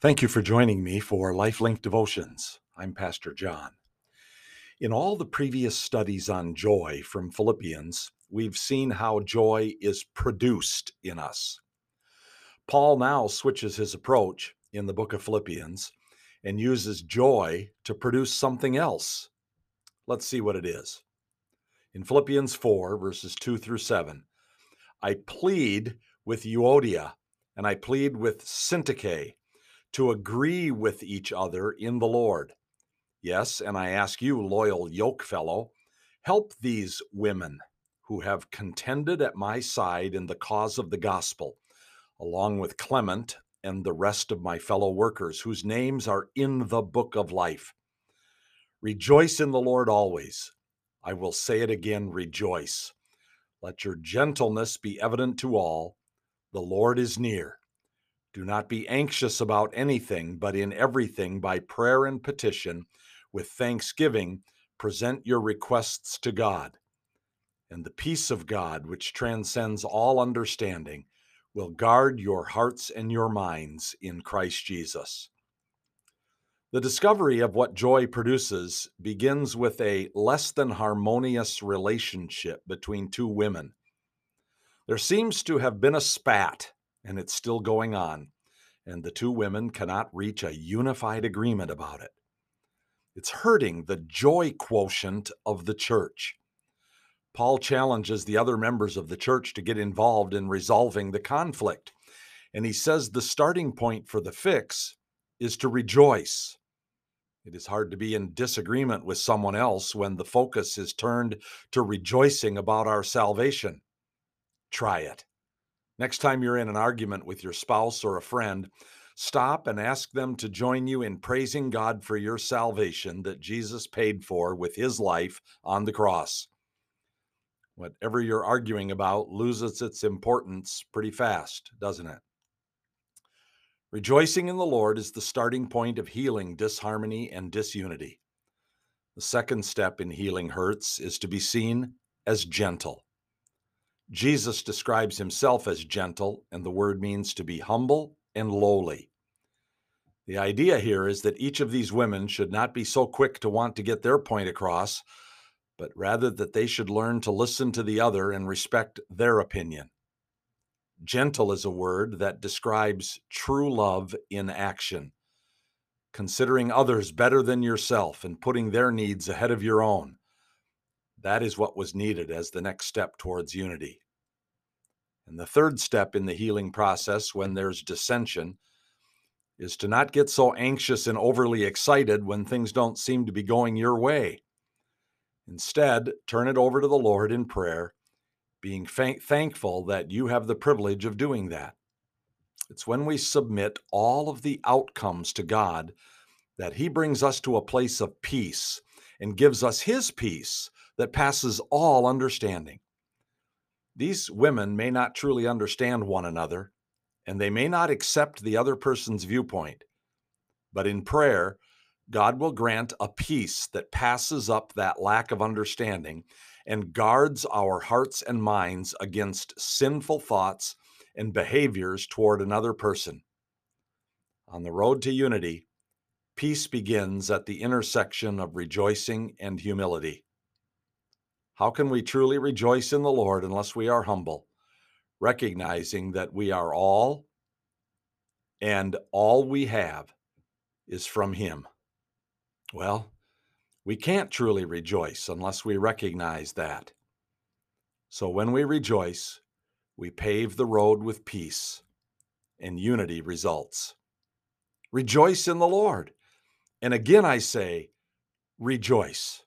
Thank you for joining me for Lifelink Devotions. I'm Pastor John. In all the previous studies on joy from Philippians, we've seen how joy is produced in us. Paul now switches his approach in the book of Philippians and uses joy to produce something else. Let's see what it is. In Philippians 4, verses 2 through 7, I plead with Euodia and I plead with Syntyche to agree with each other in the Lord. Yes, and I ask you, loyal yokefellow, help these women who have contended at my side in the cause of the gospel, along with Clement and the rest of my fellow workers whose names are in the book of life. Rejoice in the Lord always. I will say it again rejoice. Let your gentleness be evident to all. The Lord is near. Do not be anxious about anything, but in everything, by prayer and petition, with thanksgiving, present your requests to God. And the peace of God, which transcends all understanding, will guard your hearts and your minds in Christ Jesus. The discovery of what joy produces begins with a less than harmonious relationship between two women. There seems to have been a spat and it's still going on, and the two women cannot reach a unified agreement about it. It's hurting the joy quotient of the church. Paul challenges the other members of the church to get involved in resolving the conflict. And he says the starting point for the fix is to rejoice. It is hard to be in disagreement with someone else when the focus is turned to rejoicing about our salvation. Try it. Next time you're in an argument with your spouse or a friend, stop and ask them to join you in praising God for your salvation that Jesus paid for with his life on the cross. Whatever you're arguing about loses its importance pretty fast, doesn't it? Rejoicing in the Lord is the starting point of healing disharmony and disunity. The second step in healing hurts is to be seen as gentle. Jesus describes himself as gentle, and the word means to be humble and lowly. The idea here is that each of these women should not be so quick to want to get their point across, but rather that they should learn to listen to the other and respect their opinion. Gentle is a word that describes true love in action, considering others better than yourself and putting their needs ahead of your own. That is what was needed as the next step towards unity. And the third step in the healing process when there's dissension is to not get so anxious and overly excited when things don't seem to be going your way. Instead, turn it over to the Lord in prayer, being thankful that you have the privilege of doing that. It's when we submit all of the outcomes to God that He brings us to a place of peace and gives us His peace that passes all understanding. These women may not truly understand one another, and they may not accept the other person's viewpoint. But in prayer, God will grant a peace that passes up that lack of understanding and guards our hearts and minds against sinful thoughts and behaviors toward another person. On the road to unity, peace begins at the intersection of rejoicing and humility. How can we truly rejoice in the Lord unless we are humble, recognizing that we are all and all we have is from Him? Well, we can't truly rejoice unless we recognize that. So when we rejoice, we pave the road with peace, and unity results. Rejoice in the Lord. And again I say, rejoice.